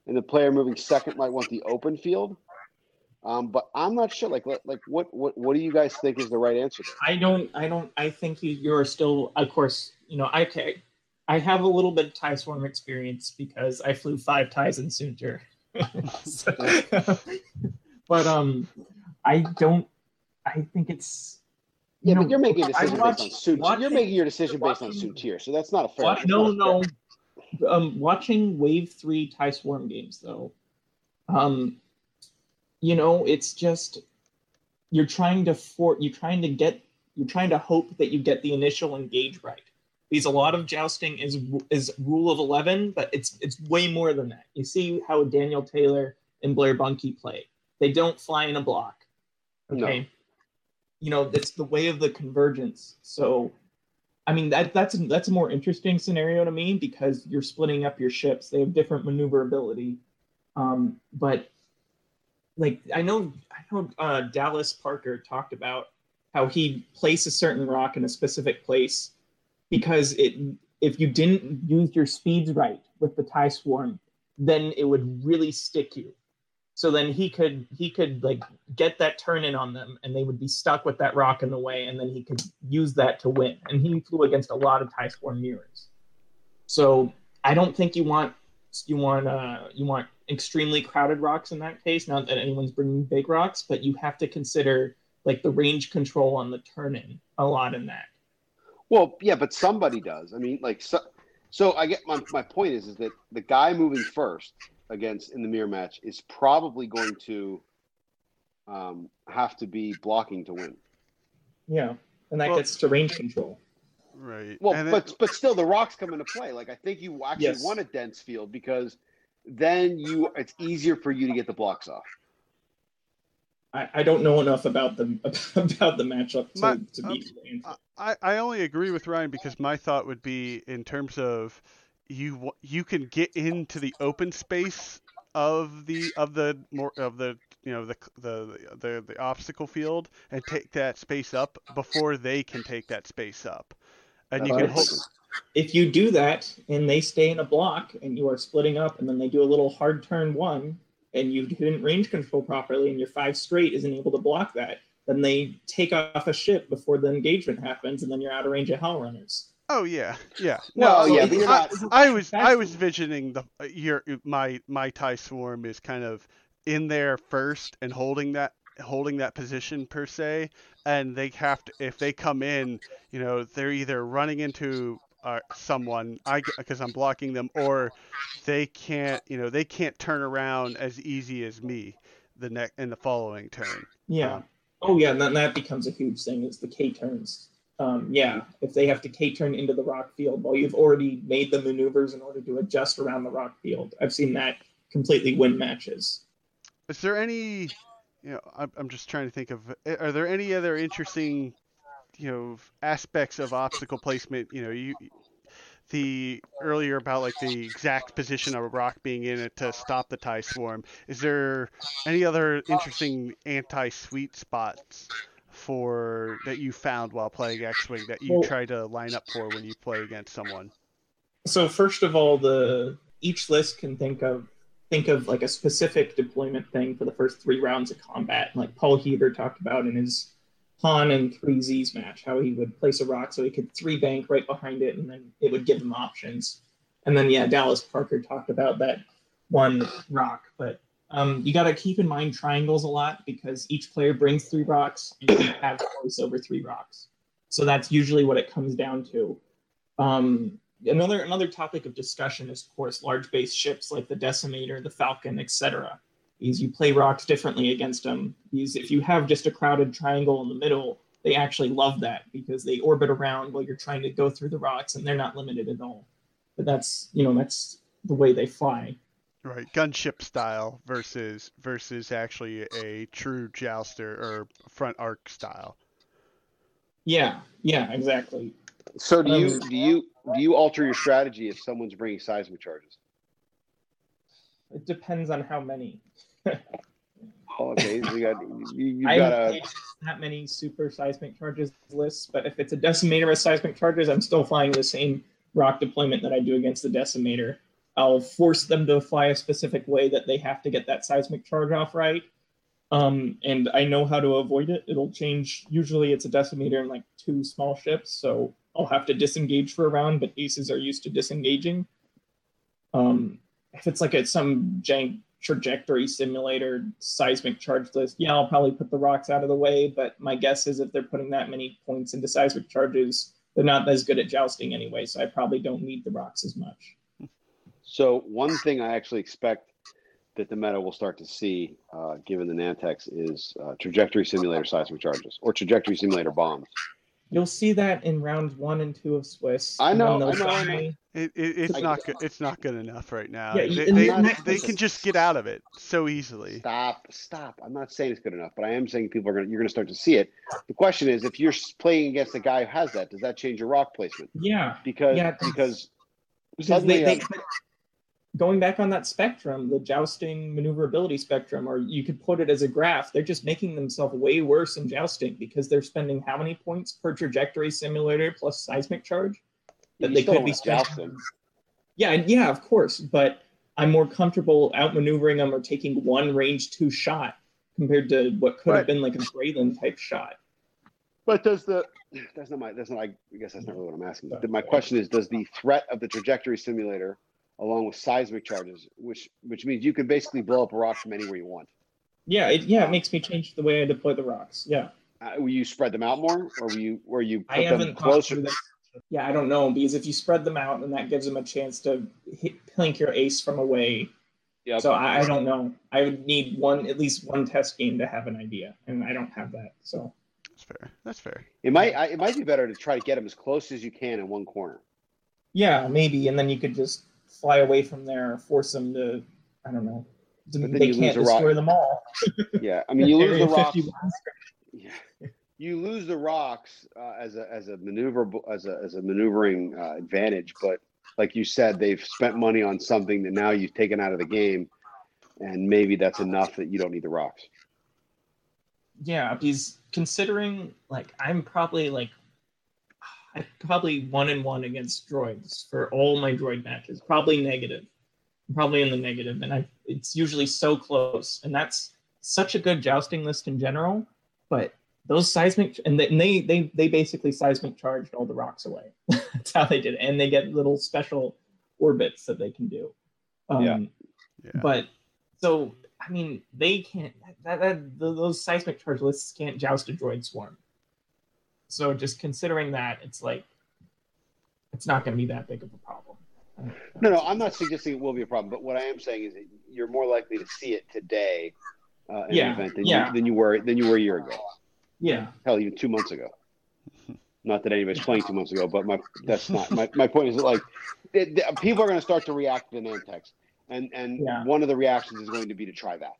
and the player moving second might want the open field. Um, but I'm not sure. Like, like, what, what, what do you guys think is the right answer? There? I don't. I don't. I think you, you're still. Of course, you know. I I have a little bit of tie swarm experience because I flew five ties in Soontir. *laughs* So- *laughs* but um, I don't. I think it's. you Yeah, know, but you're making a decision watched- based on suit. You're making your decision based on watching- suit tier, so that's not a fair. What? that's No, fair. no. Um, watching Wave Three Tie Swarm games though, um, you know, it's just you're trying to for you're trying to get you're trying to hope that you get the initial engage right. Because a lot of jousting is is rule of eleven, but it's it's way more than that. You see how Daniel Taylor and Blair Bunke play. They don't fly in a block. No. Okay. You know, it's the way of the convergence. So I mean that that's that's a more interesting scenario to me because you're splitting up your ships. They have different maneuverability. Um, but like I know I know uh, Dallas Parker talked about how he'd place a certain rock in a specific place because it if you didn't use your speeds right with the tie swarm, then it would really stick you. So then he could he could like get that turn in on them and they would be stuck with that rock in the way and then he could use that to win. And he flew against a lot of tie swarm mirrors. So I don't think you want you want uh you want extremely crowded rocks in that case. Not that anyone's bringing big rocks, but you have to consider like the range control on the turn in a lot in that. Well, yeah, but somebody does. I mean, like, so, so I get my, my point is, is that the guy moving first against in the mirror match is probably going to um, have to be blocking to win. Yeah. And that Well- gets to range control. right. Well, and but it- but still, the rocks come into play. Like, I think you actually Yes. want a dense field because then you it's easier for you to get the blocks off. I, I don't know enough about the *laughs* about the matchup to, My- to be able to. I, I only agree with Ryan because my thought would be in terms of you you can get into the open space of the of the more of the you know the the the, the obstacle field and take that space up before they can take that space up, and you uh, can what hold. Thinking. if you do that and they stay in a block and you are splitting up and then they do a little hard turn one and you didn't range control properly and your five straight isn't able to block that, then they take off a ship before the engagement happens and then you're out of range of Howlrunner's. Oh yeah, yeah. *laughs* Well, No, yeah, I- I, I was I was visioning the your my my tie swarm is kind of in there first and holding that holding that position per se, and they have to if they come in, you know, they're either running into uh, someone I because I'm blocking them, or they can't you know they can't turn around as easy as me the next in the following turn. Yeah. Um, oh yeah, and then that becomes a huge thing is the K turns. Um, yeah, if they have to K turn into the rock field, well, you've already made the maneuvers in order to adjust around the rock field. I've seen that completely win matches. Is there any, you know, I'm, I'm just trying to think of, are there any other interesting you know aspects of obstacle placement. You know, you the earlier about like the exact position of a rock being in it to stop the tie swarm. Is there any other interesting anti sweet spots for that you found while playing X Wing that you Well- try to line up for when you play against someone? So first of all, the each list can think of think of like a specific deployment thing for the first three rounds of combat. Like Paul Heaver talked about in his Han and three Z's match, how he would place a rock so he could three bank right behind it, and then it would give him options. And then yeah, Dallas Parker talked about that one rock, but um, you got to keep in mind triangles a lot because each player brings three rocks and you have choice over three rocks. So that's usually what it comes down to. Um, another another topic of discussion is, of course, large base ships like the Decimator, the Falcon, etc. Is you play rocks differently against them. Because if you have just a crowded triangle in the middle, they actually love that because they orbit around while you're trying to go through the rocks, and they're not limited at all. But that's you know that's the way they fly. Right, gunship style versus versus actually a true jouster or front arc style. Yeah, yeah, exactly. So do you Um, do you do you alter your strategy if someone's bringing seismic charges? It depends on how many. *laughs* Oh, okay, you got you, you I got a that many super seismic charges lists, but if it's a decimator of seismic charges, I'm still flying the same rock deployment that I do against the decimator. I'll force them to fly a specific way that they have to get that seismic charge off right. Um, and I know how to avoid it. It'll change. Usually it's a decimator and like two small ships, so I'll have to disengage for a round, but aces are used to disengaging. Um, if it's like a some jank trajectory simulator seismic charge list, yeah, I'll probably put the rocks out of the way. But my guess is if they're putting that many points into seismic charges, they're not as good at jousting anyway. So I probably don't need the rocks as much. So one thing I actually expect that the meta will start to see, uh, given the Nantex, is uh, trajectory simulator seismic charges or trajectory simulator bombs. You'll see that in rounds one and two of Swiss. I and know, I know, I know. It, it, it's I- not good. It's not good enough right now. Yeah, they, and they, that- they can just get out of it so easily. Stop, stop. I'm not saying it's good enough, but I am saying people are gonna you're gonna start to see it. The question is, if you're playing against a guy who has that, does that change your rock placement? Yeah, Because Yeah, because because suddenly they, they, uh, going back on that spectrum, the jousting maneuverability spectrum, or you could put it as a graph, they're just making themselves way worse in jousting because they're spending how many points per trajectory simulator plus seismic charge that you they could be wanna spending. Yeah, and- yeah, of course, but I'm more comfortable outmaneuvering them or taking one range two shot compared to what could Right. have been like a Braylen type shot. But does the that's not my that's not I guess that's not really what I'm asking. My question is, does the threat of the trajectory simulator, along with seismic charges, which which means you can basically blow up a rock from anywhere you want, Yeah, it, yeah, it makes me change the way I deploy the rocks. Yeah. uh, will you spread them out more, or will you or you I put them haven't closer? through that. Yeah, I don't know because if you spread them out, then that gives them a chance to hit, plink your ace from away. Yep. So I, I don't know. I would need one at least one test game to have an idea, and I don't have that. So That's fair. That's fair. It might I, it might be better to try to get them as close as you can in one corner. yeah, maybe, and then you could just fly away from there, or force them to. I don't know, they can't a rock. destroy them all. *laughs* Yeah, I mean you *laughs* lose the rocks. Yeah. *laughs* You lose the rocks uh, as a as a maneuver as a as a maneuvering uh, advantage, but like you said, they've spent money on something that now you've taken out of the game, and maybe that's enough that you don't need the rocks. Yeah, because considering like I'm probably like I probably one and one against droids for all my droid matches. Probably negative. Probably in the negative, and I it's usually so close, and that's such a good jousting list in general. But those seismic and they and they they, they basically seismic charged all the rocks away. *laughs* that's how they did it, and they get little special orbits that they can do. Um, Yeah. Yeah. but so I mean, they can't. That, that th- those seismic charge lists can't joust a droid swarm. So just considering that, it's like it's not going to be that big of a problem. No, no, I'm not suggesting it will be a problem, but what I am saying is that you're more likely to see it today uh, in Yeah, an event than, yeah. you, than you were than you were a year ago. Yeah, Hell, even two months ago. *laughs* Not that anybody's playing two months ago, but my that's not my, my point is that like it, the- people are going to start to react to the Nantex, and and Yeah. one of the reactions is going to be to try that.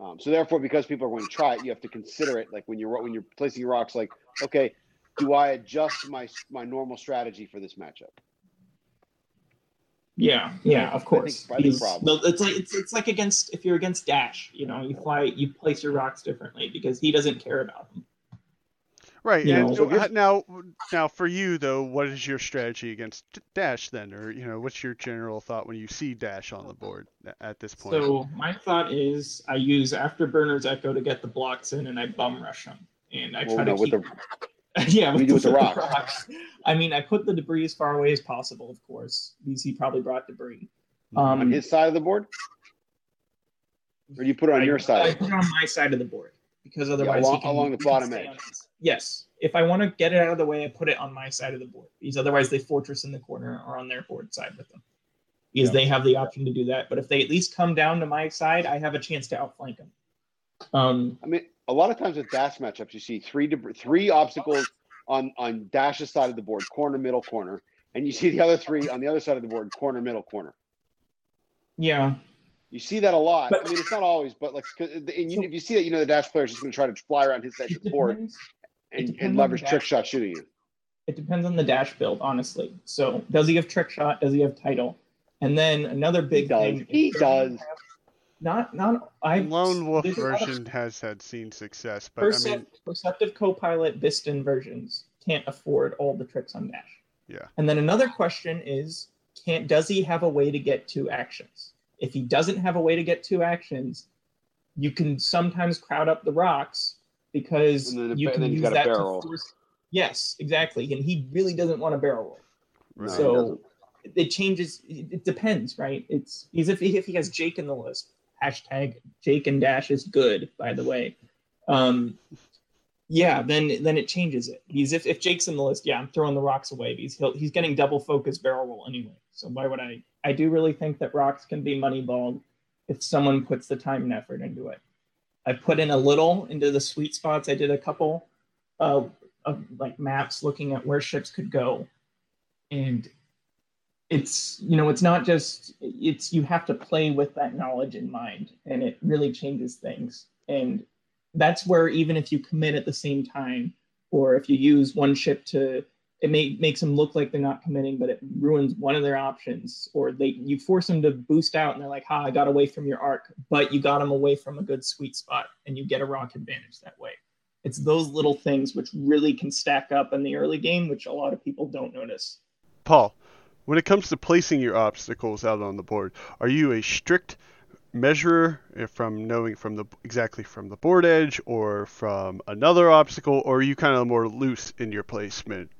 Um, so therefore, because people are going to try it, you have to consider it. Like when you're when you're placing your rocks, like okay, do I adjust my my normal strategy for this matchup? Yeah, yeah, of course. I think He's- problem. no, it's like it's, it's like against if you're against Dash, you know, you fly, you place your rocks differently because he doesn't care about them. Right. You know, so so h- now, now for you though, what is your strategy against Dash then, or you know, what's your general thought when you see Dash on the board at this point? So my thought is I use Afterburner's Echo to get the blocks in, and I bum rush them, and I Well, try no, to with keep. the *laughs* yeah, What do with the with rocks? I mean, I put the debris as far away as possible, of course, because he probably brought debris. on Um, his side of the board, or do you put it on I- your I side? put it on my side of the board because otherwise along- he can, along the bottom edge. his- Yes, if I want to get it out of the way, I put it on my side of the board because otherwise they fortress in the corner or on their board side with them. Because Yeah. they have the option to do that. But if they at least come down to my side, I have a chance to outflank them. Um, I mean, a lot of times with dash matchups, you see three debr- three obstacles on on Dash's side of the board, corner, middle, corner, and you see the other three on the other side of the board, corner, middle, corner. yeah, You see that a lot. But- I mean, it's not always, but like, uh, and you, So- if you see that, you know the dash player is just going to try to fly around his edge it of the board depends. and, and leverage trick shot shooting you. It depends on the dash build, honestly. So, does he have trick shot? Does he have title? And then another big does. thing. He doesn't does. have- Not, not. I Lone Wolf there's a lot of version has had seen success, but I Percep- mean, Perceptive Copilot Bistan versions can't afford all the tricks on Dash. Yeah. And then another question is, can't does he have a way to get two actions? If he doesn't have a way to get two actions, you can sometimes crowd up the rocks because you can then use that barrel. to force. Yes, exactly. And he really doesn't want a barrel roll. He So- It changes. It depends, right? It's because if he, if he has Jake in the list, hashtag Jake and Dash is good, by the way. Um, yeah, then then it changes it. Because if, if Jake's in the list, yeah, I'm throwing the rocks away He's he'll, he's getting double focus barrel roll anyway. So why would I? I do really think that rocks can be moneyballed if someone puts the time and effort into it. I put in a little into the sweet spots. I did a couple uh, of like maps looking at where ships could go, and it's you know it's not just it's you have to play with that knowledge in mind, and it really changes things. And that's where even if you commit at the same time, or if you use one ship to it may makes them look like they're not committing, but it ruins one of their options, or they you force them to boost out and they're like, "Ha, I got away from your arc," but you got them away from a good sweet spot, and you get a rock advantage that way. It's those little things which really can stack up in the early game, which a lot of people don't notice. Paul, when it comes to placing your obstacles out on the board, are you a strict measurer from knowing from the exactly from the board edge or from another obstacle, or are you kind of more loose in your placement?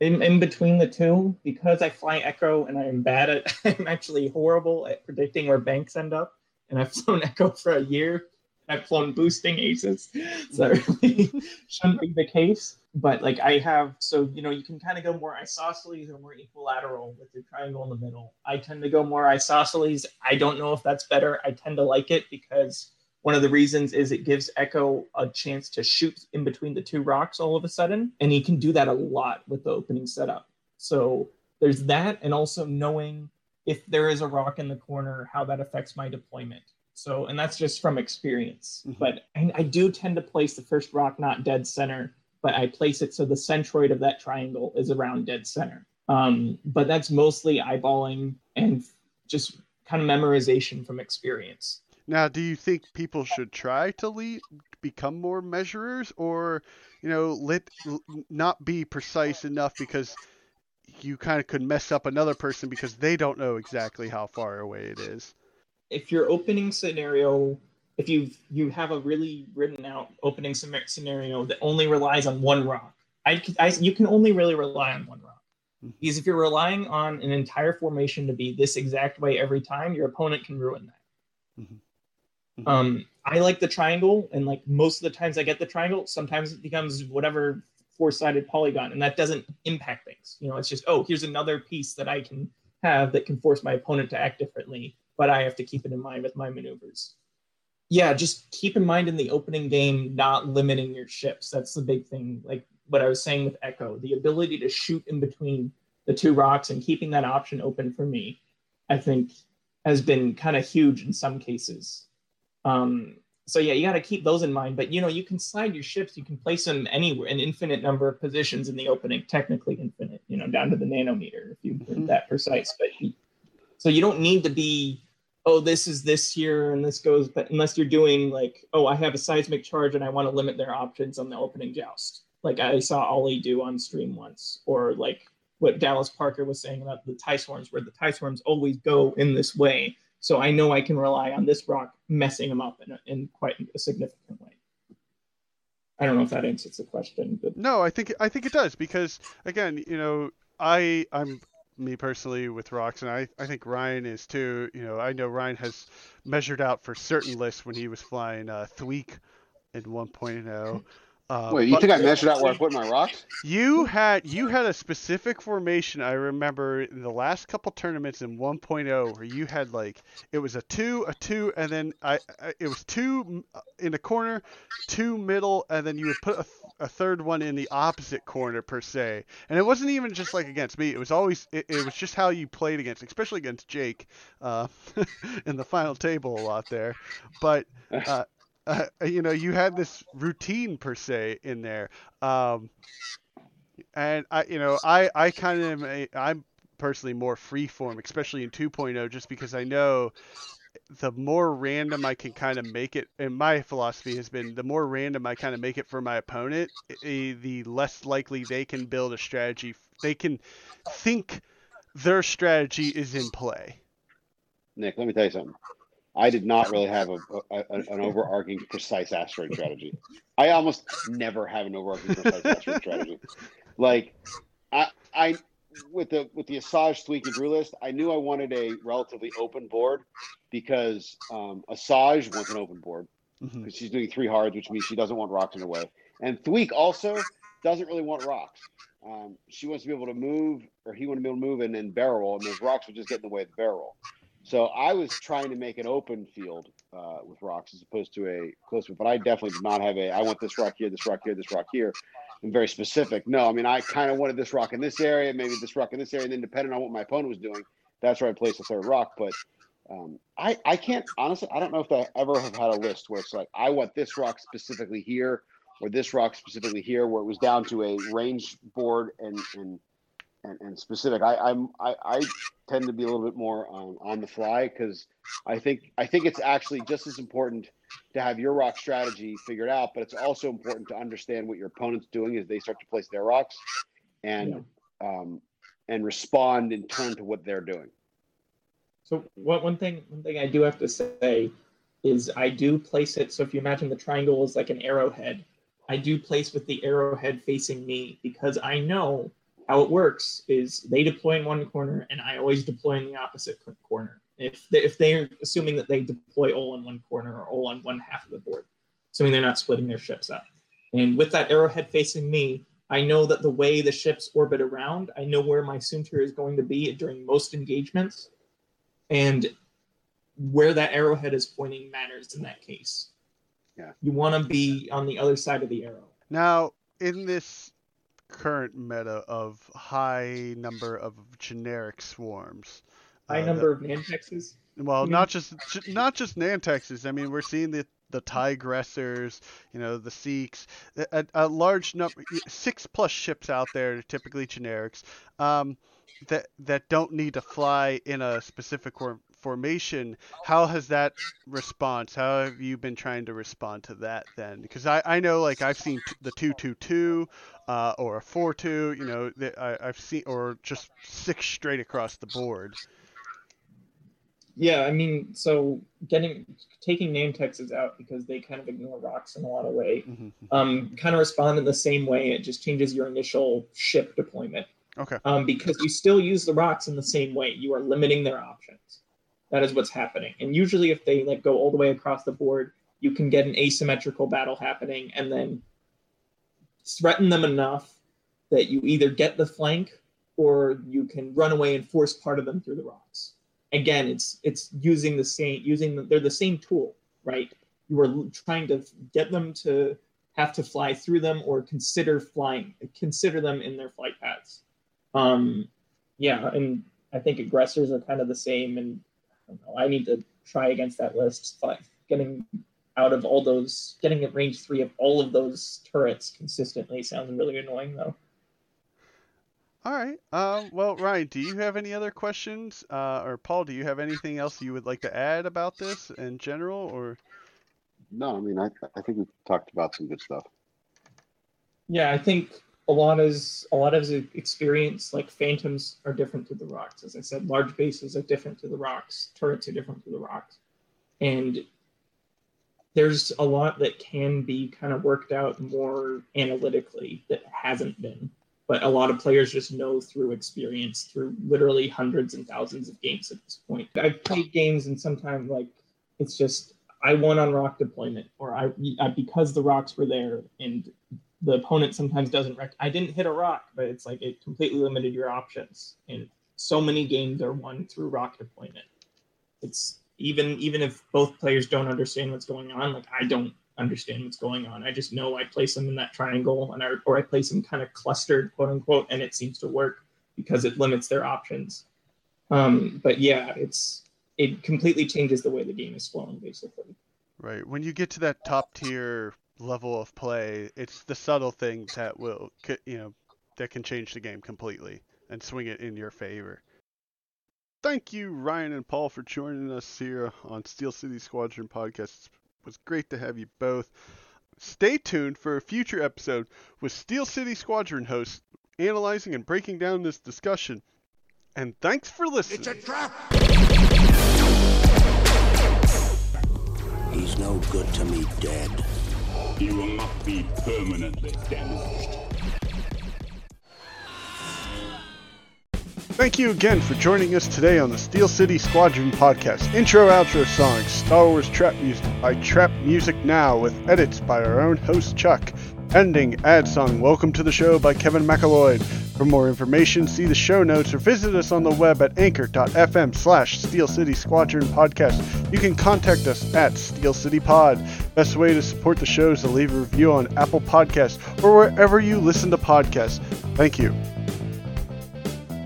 In, in between the two because I fly Echo and I'm bad at *laughs* I'm actually horrible at predicting where banks end up. And I've flown *laughs* Echo for a year. I've flown boosting aces. So really *laughs* shouldn't be the case. But like I have so you know you can kind of go more isosceles or more equilateral with your triangle in the middle. I tend to go more isosceles. I don't know if that's better. I tend to like it because one of the reasons is it gives Echo a chance to shoot in between the two rocks all of a sudden, and he can do that a lot with the opening setup. So there's that, and also knowing if there is a rock in the corner, how that affects my deployment. So, and that's just from experience. Mhm. But I, I do tend to place the first rock not dead center, but I place it so the centroid of that triangle is around dead center. Um, but that's mostly eyeballing and just kind of memorization from experience. Now, do you think people should try to lead, become more measurers, or you know, let not be precise enough because you kind of could mess up another person because they don't know exactly how far away it is? if your opening scenario if you you have a really written out opening scenario that only relies on one rock I, I you can only really rely on one rock Mhm. because if you're relying on an entire formation to be this exact way every time your opponent can ruin that Mhm. Mhm. um i like the triangle and like most of the times i get the triangle sometimes it becomes whatever four-sided polygon and that doesn't impact things. You know it's just oh here's another piece that i can have that can force my opponent to act differently but i have to keep it in mind with my maneuvers. Yeah just keep in mind in the opening game not limiting your ships. That's the big thing. Like what i was saying with echo the ability to shoot in between the two rocks and keeping that option open for me i think has been kind of huge in some cases Um, so yeah, you got to keep those in mind. But you know, you can slide your ships, you can place them anywhere, an infinite number of positions in the opening, technically infinite, you know, down to the nanometer if you were Mhm. that precise. But you, so you don't need to be, oh, this is this here and this goes, but unless you're doing like, oh, I have a seismic charge and I want to limit their options on the opening joust, like I saw Ollie do on stream once, or like what Dallas Parker was saying about the tie swarms, where the tie swarms always go in this way. So I know I can rely on this rock messing them up in, a, in quite a significant way. I don't know if that answers the question, but No, I think I think it does because again, you know, I I'm me personally with rocks, and I I think Ryan is too. You know, I know Ryan has measured out for certain lists when he was flying uh, Thweek in 1.0. *laughs* Uh, Wait, you but think I measured out where I put my rocks? you had you had a specific formation I remember in the last couple tournaments in 1.0 where you had like it was a two a two and then I, I it was two in a corner, two middle and then you would put a, a third one in the opposite corner per se. And it wasn't even just like against me. It was always it, it was just how you played against, especially against Jake uh, *laughs* in the final table a lot there. But uh, uh, you know, you had this routine per se in there. Um, and I, you know, I, I kind of, am a, I'm personally more free form, especially in 2.0, just because I know the more random I can kind of make it, and my philosophy has been the more random I kind of make it for my opponent, eh, the less likely they can build a strategy. They can think their strategy is in play. Nick, let me tell you something. I did not really have a, a, a- an overarching precise asteroid strategy. I almost never have an overarching precise asteroid strategy. Like, I, I with the with the Asajj and Drew list, I knew I wanted a relatively open board because um, Asajj wants an open board Mhm. because she's doing three hards, which means she doesn't want rocks in her way. And Thweek also doesn't really want rocks. Um, she wants to be able to move, or he wants to be able to move and then barrel and those rocks would just get in the way of the barrel. So I was trying to make an open field uh, with rocks as opposed to a close one. But I definitely did not have a. I want this rock here, this rock here, this rock here. I'm very specific. No, I mean I kind of wanted this rock in this area, maybe this rock in this area, and then depending on what my opponent was doing, that's where I placed the third rock. But um, I I can't honestly. I don't know if I ever have had a list where it's like I want this rock specifically here or this rock specifically here, where it was down to a range board and and and, and specific. I I'm I, I tend to be a little bit more um, on the fly because I think I think it's actually just as important to have your rock strategy figured out, but it's also important to understand what your opponent's doing as they start to place their rocks, and um, and respond in turn to what they're doing. So what one thing one thing I do have to say is I do place it. So if you imagine the triangle is like an arrowhead, I do place with the arrowhead facing me because I know how it works is they deploy in one corner and I always deploy in the opposite corner. If they, if they're assuming that they deploy all in one corner or all on one half of the board, assuming they're not splitting their ships up. And with that arrowhead facing me, I know that the way the ships orbit around, I know where my Soontir is going to be during most engagements and where that arrowhead is pointing matters in that case. Yeah. You want to be on the other side of the arrow. Now, in this current meta of high number of generic swarms, High uh, number of Nantexes. Well, not just not just Nantexes. I mean, we're seeing the the Tigressers, you know, the Sikhs, a, a large number, six plus ships out there, typically generics, um, that that don't need to fly in a specific formation. How has that response? How have you been trying to respond to that then? Because I, I know like I've seen t- the two two two, uh, or a four two, you know, that I, I've seen, or just six straight across the board. Yeah, I mean, so getting taking Nantexes out because they kind of ignore rocks in a lot of way. Mhm. Um, kind of respond in the same way. It just changes your initial ship deployment. Okay. Um, because you still use the rocks in the same way. You are limiting their options. That is what's happening. And usually, if they like go all the way across the board, you can get an asymmetrical battle happening, and then threaten them enough that you either get the flank or you can run away and force part of them through the rocks. Again it's it's using the same using the, they're the same tool right? You are trying to get them to have to fly through them or consider flying consider them in their flight paths. Um yeah and i think aggressors are kind of the same and i don't know i need to try against that list but getting out of all those, getting at range three of all of those turrets consistently sounds really annoying, though. All right. Um, well, Ryan, do you have any other questions? Uh, or Paul, do you have anything else you would like to add about this in general? Or No, I mean, I, I think we've talked about some good stuff. Yeah, I think a lot is a lot of experience. Like phantoms are different to the rocks, as I said. Large bases are different to the rocks. Turrets are different to the rocks, and there's a lot that can be kind of worked out more analytically that hasn't been. But a lot of players just know through experience, through literally hundreds and thousands of games at this point. I've played games and sometimes like it's just I won on rock deployment, or I, I because the rocks were there, and the opponent sometimes doesn't. Rec- I didn't hit a rock, but it's like it completely limited your options, and so many games are won through rock deployment. It's even even if both players don't understand what's going on. Like I don't understand what's going on. I just know I place them in that triangle, and I, or I place them kind of clustered, quote unquote, and it seems to work because it limits their options. Um, but yeah, it's it completely changes the way the game is flowing, basically. right when you get to that top tier level of play, it's the subtle things that will, you know, that can change the game completely and swing it in your favor. Thank you, Ryan and Paul, for joining us here on Steel City Squadron podcast. It was great to have you both. Stay tuned for a future episode with Steel City Squadron hosts analyzing and breaking down this discussion. And thanks for listening. It's a trap! He's no good to me dead. He will not be permanently damaged. Thank you again for joining us today on the Steel City Squadron podcast. Intro outro songs, Star Wars Trap Music by Trap Music Now with edits by our own host Chuck. Ending ad song Welcome to the Show by Kevin McAlloy. For more information, see the show notes or visit us on the web at anchor.fm slash Steel City Squadron Podcast. You can contact us at Steel City Pod. Best way to support the show is to leave a review on Apple Podcasts or wherever you listen to podcasts. Thank you.